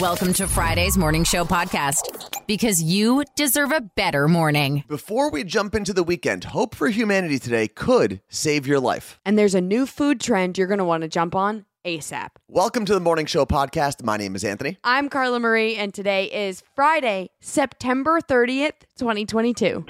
Welcome to Friday's Morning Show podcast because you deserve a better morning. Before we jump into the weekend, Hope for Humanity today could save your life. And there's a new food trend you're going to want to jump on ASAP. Welcome to the Morning Show podcast. My name is Anthony. I'm Carla Marie, and today is Friday, September 30th, 2022.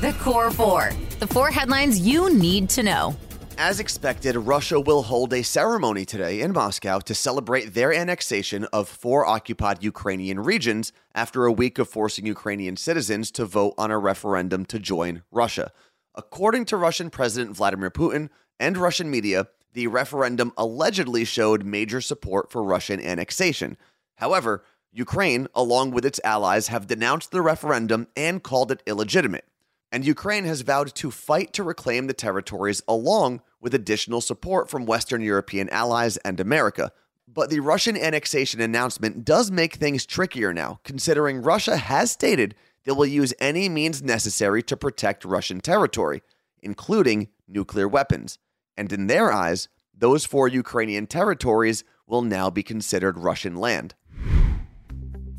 The Core Four, the four headlines you need to know. As expected, Russia will hold a ceremony today in Moscow to celebrate their annexation of four occupied Ukrainian regions after a week of forcing Ukrainian citizens to vote on a referendum to join Russia. According to Russian President Vladimir Putin and Russian media, the referendum allegedly showed major support for Russian annexation. However, Ukraine, along with its allies, have denounced the referendum and called it illegitimate and Ukraine has vowed to fight to reclaim the territories along with additional support from Western European allies and America. But the Russian annexation announcement does make things trickier now, considering Russia has stated they will use any means necessary to protect Russian territory, including nuclear weapons. And in their eyes, those four Ukrainian territories will now be considered Russian land.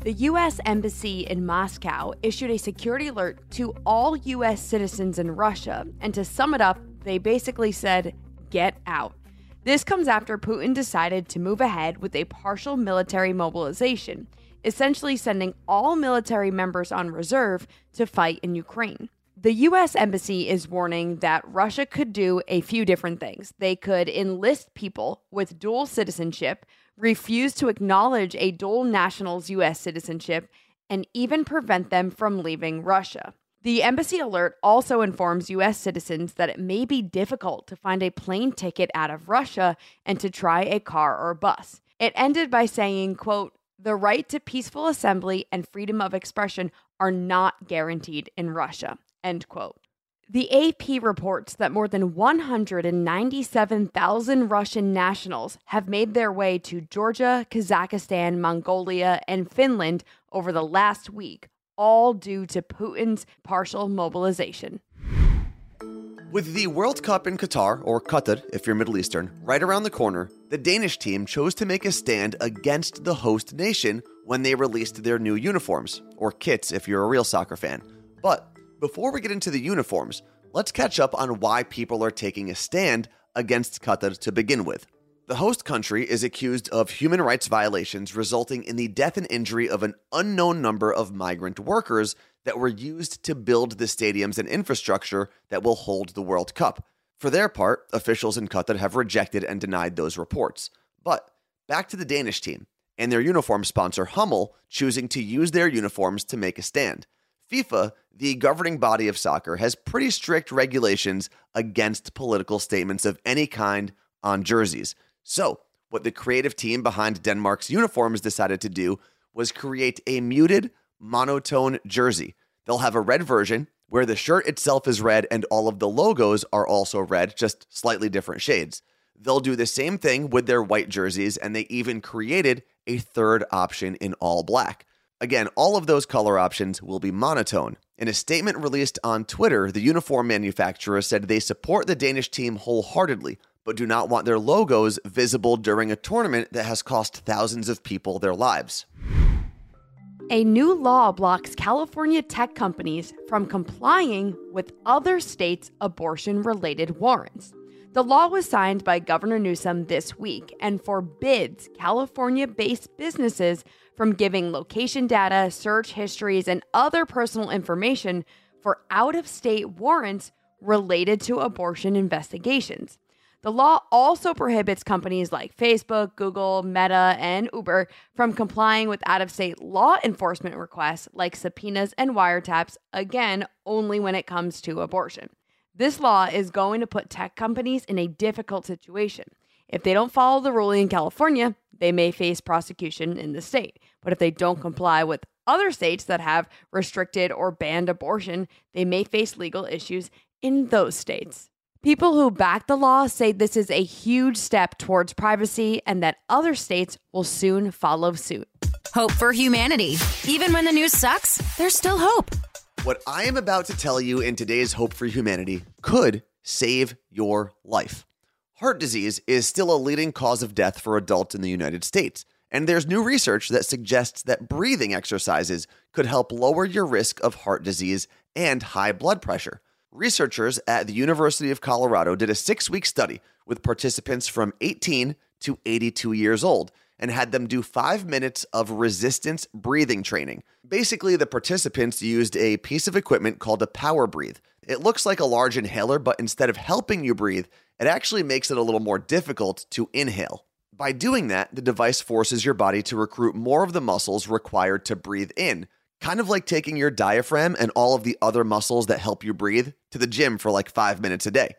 The U.S. Embassy in Moscow issued a security alert to all U.S. citizens in Russia, and to sum it up, they basically said, get out. This comes after Putin decided to move ahead with a partial military mobilization, essentially sending all military members on reserve to fight in Ukraine. The U.S. Embassy is warning that Russia could do a few different things. They could enlist people with dual citizenship refuse to acknowledge a dual national's U.S. citizenship, and even prevent them from leaving Russia. The embassy alert also informs U.S. citizens that it may be difficult to find a plane ticket out of Russia and to try a car or bus. It ended by saying, quote, the right to peaceful assembly and freedom of expression are not guaranteed in Russia, end quote. The AP reports that more than 197,000 Russian nationals have made their way to Georgia, Kazakhstan, Mongolia, and Finland over the last week, all due to Putin's partial mobilization. With the World Cup in Qatar, or Qatar if you're Middle Eastern, right around the corner, the Danish team chose to make a stand against the host nation when they released their new uniforms, or kits if you're a real soccer fan. But before we get into the uniforms, let's catch up on why people are taking a stand against Qatar to begin with. The host country is accused of human rights violations resulting in the death and injury of an unknown number of migrant workers that were used to build the stadiums and infrastructure that will hold the World Cup. For their part, officials in Qatar have rejected and denied those reports. But back to the Danish team and their uniform sponsor Hummel choosing to use their uniforms to make a stand. FIFA, the governing body of soccer, has pretty strict regulations against political statements of any kind on jerseys. So, what the creative team behind Denmark's uniforms decided to do was create a muted, monotone jersey. They'll have a red version where the shirt itself is red and all of the logos are also red, just slightly different shades. They'll do the same thing with their white jerseys, and they even created a third option in all black. Again, all of those color options will be monotone. In a statement released on Twitter, the uniform manufacturer said they support the Danish team wholeheartedly, but do not want their logos visible during a tournament that has cost thousands of people their lives. A new law blocks California tech companies from complying with other states' abortion related warrants. The law was signed by Governor Newsom this week and forbids California based businesses from giving location data, search histories, and other personal information for out of state warrants related to abortion investigations. The law also prohibits companies like Facebook, Google, Meta, and Uber from complying with out of state law enforcement requests like subpoenas and wiretaps, again, only when it comes to abortion. This law is going to put tech companies in a difficult situation. If they don't follow the ruling in California, they may face prosecution in the state. But if they don't comply with other states that have restricted or banned abortion, they may face legal issues in those states. People who back the law say this is a huge step towards privacy and that other states will soon follow suit. Hope for humanity. Even when the news sucks, there's still hope. What I am about to tell you in today's Hope for Humanity could save your life. Heart disease is still a leading cause of death for adults in the United States, And there's new research that suggests that breathing exercises could help lower your risk of heart disease and high blood pressure. Researchers at the University of Colorado did a six week study with participants from 18 to 82 years old and had them do five minutes of resistance breathing training. Basically, the participants used a piece of equipment called a POWERbreathe. It looks like a large inhaler, but instead of helping you breathe, it actually makes it a little more difficult to inhale. By doing that, the device forces your body to recruit more of the muscles required to breathe in, kind of like taking your diaphragm and all of the other muscles that help you breathe to the gym for like five minutes a day.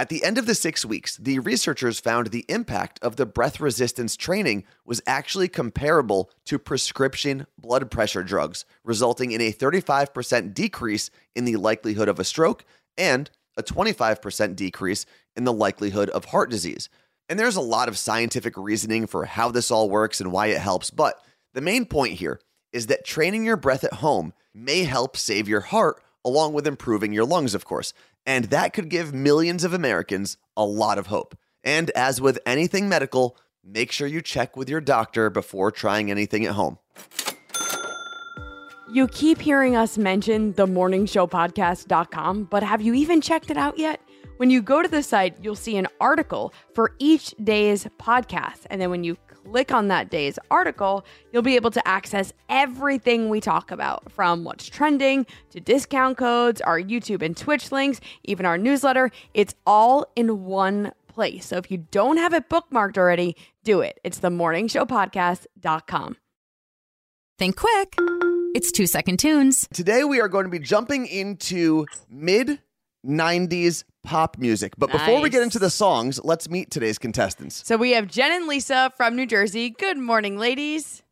At the end of the six weeks, the researchers found the impact of the breath resistance training was actually comparable to prescription blood pressure drugs, resulting in a 35% decrease in the likelihood of a stroke and a 25% decrease in the likelihood of heart disease. And there's a lot of scientific reasoning for how this all works and why it helps, but the main point here is that training your breath at home may help save your heart along with improving your lungs, of course. And that could give millions of Americans a lot of hope. And as with anything medical, make sure you check with your doctor before trying anything at home. You keep hearing us mention the morningshowpodcast.com, but have you even checked it out yet? When you go to the site, you'll see an article for each day's podcast. And then when you click on that day's article, you'll be able to access everything we talk about from what's trending to discount codes, our YouTube and Twitch links, even our newsletter. It's all in one place. So if you don't have it bookmarked already, do it. It's the morningshowpodcast.com. Think quick. It's two second tunes. Today, we are going to be jumping into mid 90s pop music. But before we get into the songs, let's meet today's contestants. So we have Jen and Lisa from New Jersey. Good morning, ladies.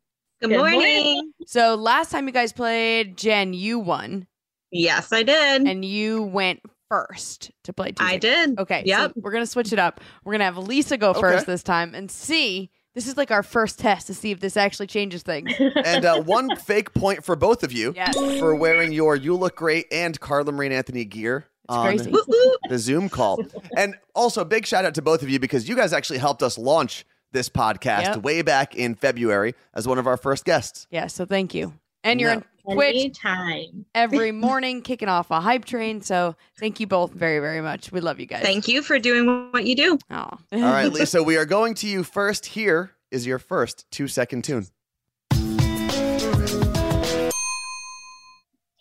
Good, Good morning. morning. So last time you guys played, Jen, you won, Yes, I did. and you went first to play. I did. Okay. Yep. So we're gonna switch it up. We're gonna have Lisa go Okay. first this time and see. This is like our first test to see if this actually changes things. And uh, one fake point for both of you Yes. for wearing your You Look Great and Carla Marie and Anthony gear It's on crazy. Woo, woo. the Zoom call. And also, big shout out to both of you because you guys actually helped us launch this podcast Yep. way back in February as one of our first guests. Yeah. So thank you. And you're No. on Twitch Anytime. every morning, kicking off a hype train. So thank you both very, very much. We love you guys. Thank you for doing what you do. Oh. All right, Lisa, we are going to you first. Here is your first two second tune.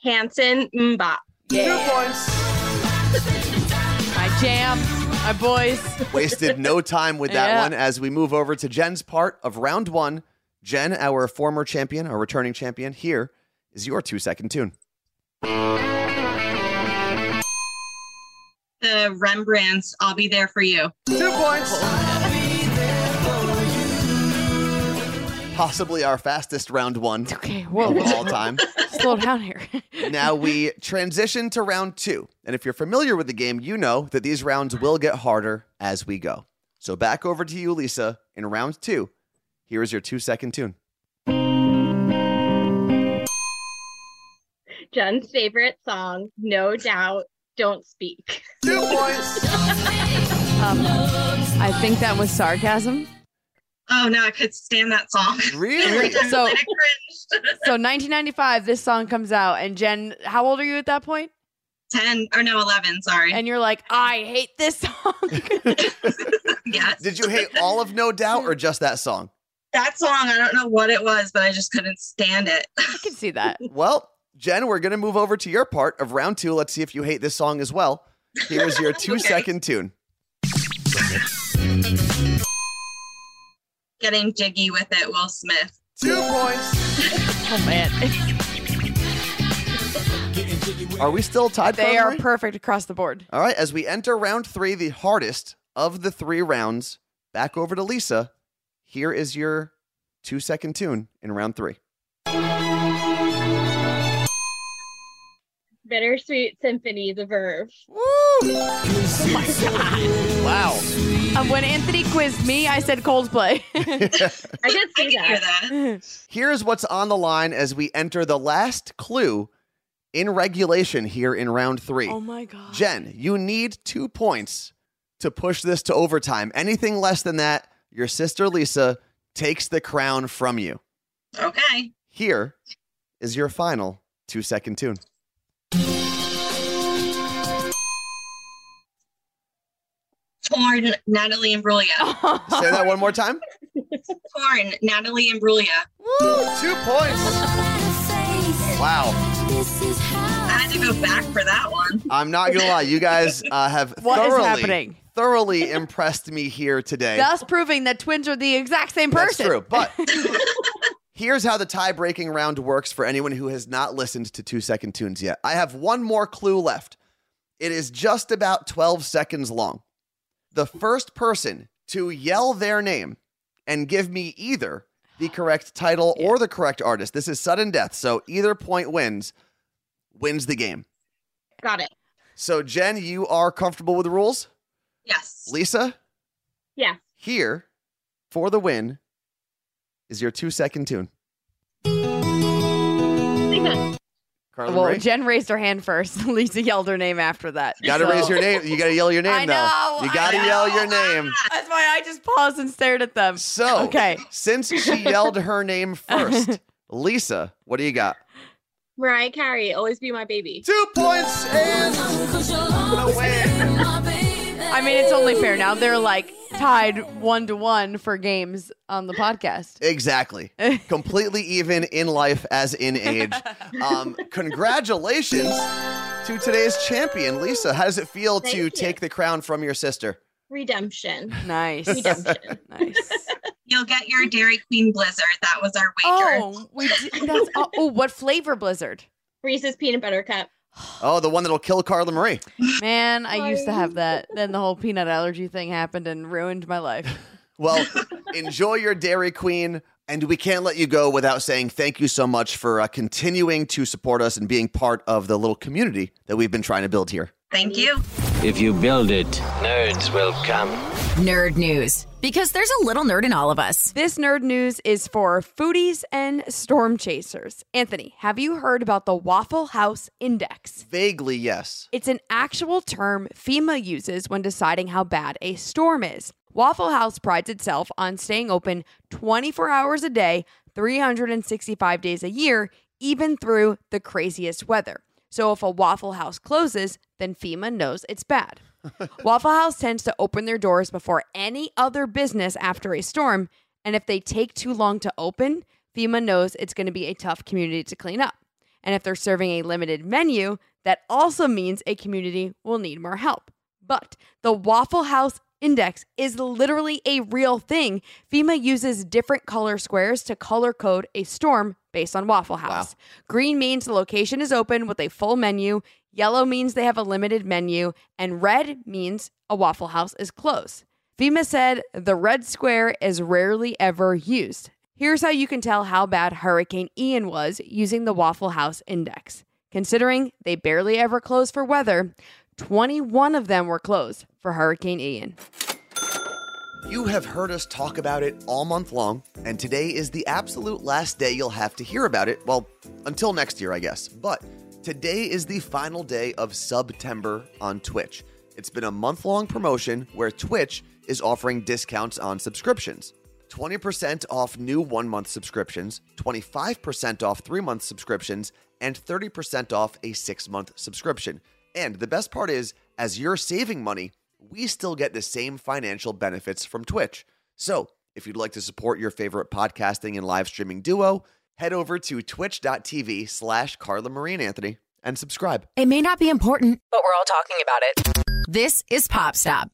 Hanson MMMBop. Two points. My jam, my boys. Wasted no time with that Yeah. one as we move over to Jen's part of round one. Jen, our former champion, our returning champion, here is your two second tune. The Rembrandts, I'll be there for you. Two points. Possibly our fastest round one Okay. Whoa. of all time. Slow down here. now we transition to round two. And if you're familiar with the game, you know that these rounds will get harder as we go. So back over to you, Lisa, in round two. Here is your two second tune. Jen's favorite song, no doubt. Don't speak. Two points. Um, I think that was sarcasm. Oh no, I could stand that song. Really? So- So 1995, this song comes out, and Jen, how old are you at that point? Ten or no, eleven. Sorry. And you're like, I hate this song. yes. Did you hate all of No Doubt or just that song? that song? I don't know what it was, but I just couldn't stand it. I can see that. Well, Jen, we're going to move over to your part of round two. Let's see if you hate this song as well. Here's your two second tune. Getting jiggy with it, Will Smith. Two points. Oh man, Are we still tied? they are Conroy? perfect across the board. All right, as we enter round three, the hardest of the three rounds, back over to Lisa. Here is your two second tune in round three. Bittersweet Symphony, The Verve. Oh my god! Wow. Um, when Anthony quizzed me, I said Coldplay. I did I see can hear that. that. Here's what's on the line as we enter the last clue in regulation here in round three. oh my god. Jen, you need two points to push this to overtime. Anything less than that, your sister Lisa takes the crown from you. Okay. Here is your final two second tune. Torn, Natalie Imbruglia. Say that one more time. Torn, Natalie Imbruglia. Two points. Wow. I had to go back for that one. I'm not gonna lie, you guys uh, have What is thoroughly, happening? thoroughly impressed me here today. Thus proving that twins are the exact same person. That's true. But here's how the tie breaking round works for anyone who has not listened to two second tunes yet. I have one more clue left. It is just about 12 seconds long. The first person to yell their name and give me either the correct title or the correct artist. This is sudden death, so either point wins wins the game. Got it. So Jen, you are comfortable with the rules? Yes. Lisa, Yeah. here for the win is your 2 second tune. Carla Well, Marie? Jen raised her hand first. Lisa yelled her name after that. You gotta So- raise your name. You gotta yell your name I though. you gotta know. yell your name. That's why I just paused and stared at them. So, Okay. since she yelled her name first, Lisa, what do you got? Mariah Carey, always be my baby. Two points and the win. I mean, it's only fair now. They're like tied one to one for games on the podcast. Exactly. Completely even in life as in age. Um, congratulations to today's champion, Lisa. How does it feel Thank to you. take the crown from your sister? Redemption. Nice. Redemption. nice. You'll get your Dairy Queen Blizzard. That was our wager. Oh, we did, that's oh, oh, what flavor blizzard? Reese's peanut butter cup. Oh, the one that'll kill Carla Marie. Man, I used to have that. Then the whole peanut allergy thing happened and ruined my life. Well, enjoy your Dairy Queen. And we can't let you go without saying thank you so much for uh, continuing to support us and being part of the little community that we've been trying to build here. Thank you. If you build it, nerds will come. Nerd news. Because there's a little nerd in all of us. This nerd news is for foodies and storm chasers. Anthony, have you heard about the Waffle House Index? Vaguely, yes. It's an actual term FEMA uses when deciding how bad a storm is. Waffle House prides itself on staying open 24 hours a day, 365 days a year, even through the craziest weather. So if a Waffle House closes, then FEMA knows it's bad. Waffle House tends to open their doors before any other business after a storm, and if they take too long to open, FEMA knows it's going to be a tough community to clean up. And if they're serving a limited menu, that also means a community will need more help. But the Waffle House Index is literally a real thing. FEMA uses different color squares to color code a storm based on Waffle House. Green means the location is open with a full menu, yellow means they have a limited menu, and red means a Waffle House is closed. FEMA said the red square is rarely ever used. Here's how you can tell how bad Hurricane Ian was using the Waffle House Index. Considering they barely ever close for weather, 21 of them were closed for Hurricane Ian. You have heard us talk about it all month long, and today is the absolute last day you'll have to hear about it. Well, until next year, I guess. But today is the final day of September on Twitch. It's been a month long promotion where Twitch is offering discounts on subscriptions 20% off new one month subscriptions, 25% off three month subscriptions, and 30% off a six month subscription. And the best part is, as you're saving money, we still get the same financial benefits from Twitch. So, if you'd like to support your favorite podcasting and live streaming duo, head over to twitch.tv slash Carla Marie and Anthony and subscribe. It may not be important, but we're all talking about it. This is Pop Stop.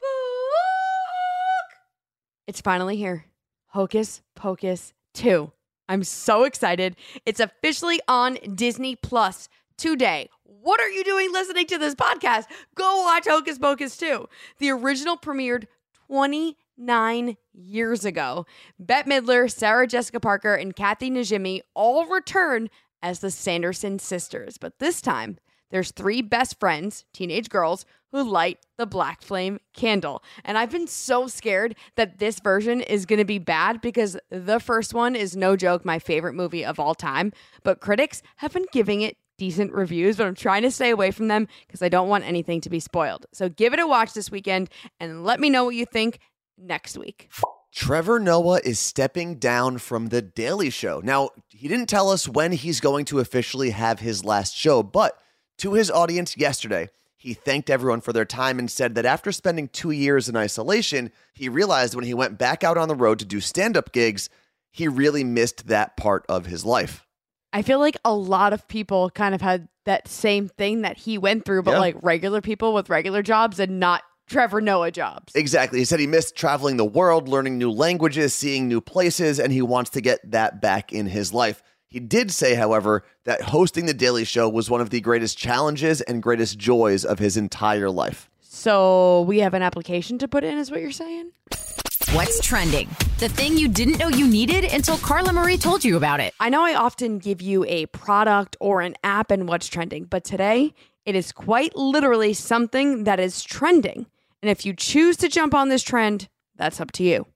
It's finally here. Hocus Pocus 2. I'm so excited. It's officially on Disney Plus today. What are you doing listening to this podcast? Go watch Hocus Pocus 2. The original premiered 29 years ago. Bette Midler, Sarah Jessica Parker, and Kathy Najimy all return as the Sanderson sisters, but this time there's three best friends, teenage girls, who light the black flame candle. And I've been so scared that this version is going to be bad because the first one is no joke my favorite movie of all time, but critics have been giving it decent reviews, but I'm trying to stay away from them because I don't want anything to be spoiled. So give it a watch this weekend and let me know what you think next week. Trevor Noah is stepping down from The Daily Show. Now, he didn't tell us when he's going to officially have his last show, but to his audience yesterday, he thanked everyone for their time and said that after spending two years in isolation, he realized when he went back out on the road to do stand up gigs, he really missed that part of his life. I feel like a lot of people kind of had that same thing that he went through, but Yeah. like regular people with regular jobs and not Trevor Noah jobs. Exactly. He said he missed traveling the world, learning new languages, seeing new places, and he wants to get that back in his life. He did say, however, that hosting The Daily Show was one of the greatest challenges and greatest joys of his entire life. So we have an application to put in, is what you're saying? What's trending? The thing you didn't know you needed until Carla Marie told you about it. I know I often give you a product or an app and what's trending, but today it is quite literally something that is trending. And if you choose to jump on this trend, that's up to you.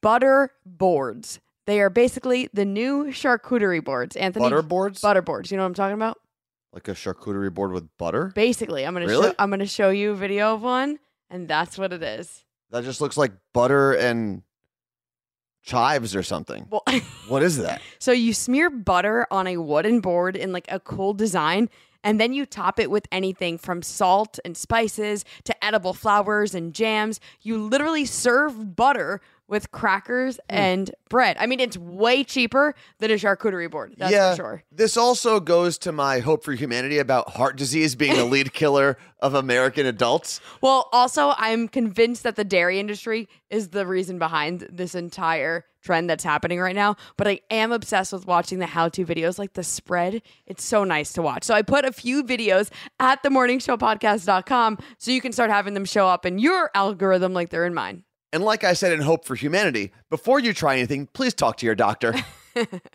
Butter boards. They are basically the new charcuterie boards. Anthony, Butter boards? Butter boards. You know what I'm talking about? Like a charcuterie board with butter? Basically, I'm gonna Really? show, I'm gonna show you a video of one, and that's what it is. That just looks like butter and chives or something. Well, What is that? So you smear butter on a wooden board in like a cool design, and then you top it with anything from salt and spices to edible flowers and jams. You literally serve butter with crackers Hmm. and bread. I mean, it's way cheaper than a charcuterie board. That's yeah, for sure. This also goes to my hope for humanity about heart disease being the lead killer of American adults. Well, also, I'm convinced that the dairy industry is the reason behind this entire trend that's happening right now. But I am obsessed with watching the how to videos, like the spread. It's so nice to watch. So I put a few videos at themorningshowpodcast.com so you can start having them show up in your algorithm like they're in mine. And like I said in Hope for Humanity, before you try anything, please talk to your doctor.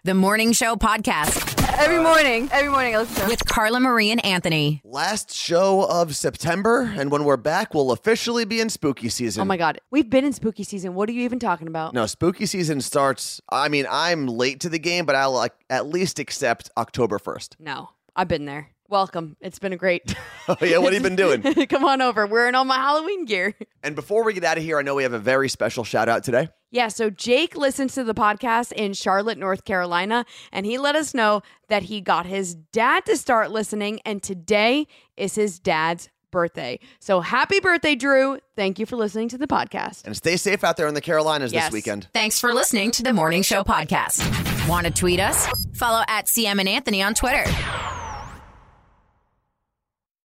The Morning Show Podcast Every morning, every morning I listen to with Carla Marie and Anthony. Last show of September, and when we're back, we'll officially be in spooky season. Oh my God. We've been in spooky season. What are you even talking about? No, spooky season starts. I mean, I'm late to the game, but I'll like, at least accept October 1st. No, I've been there. Welcome. It's been a great. Oh, yeah, what have you been doing? Come on over. We're in all my Halloween gear. And before we get out of here, I know we have a very special shout out today. Yeah, so Jake listens to the podcast in Charlotte, North Carolina, and he let us know that he got his dad to start listening, and today is his dad's birthday. So happy birthday, Drew. Thank you for listening to the podcast. And stay safe out there in the Carolinas Yes. this weekend. Thanks for listening to the Morning Show Podcast. Want to tweet us? Follow at CM and Anthony on Twitter.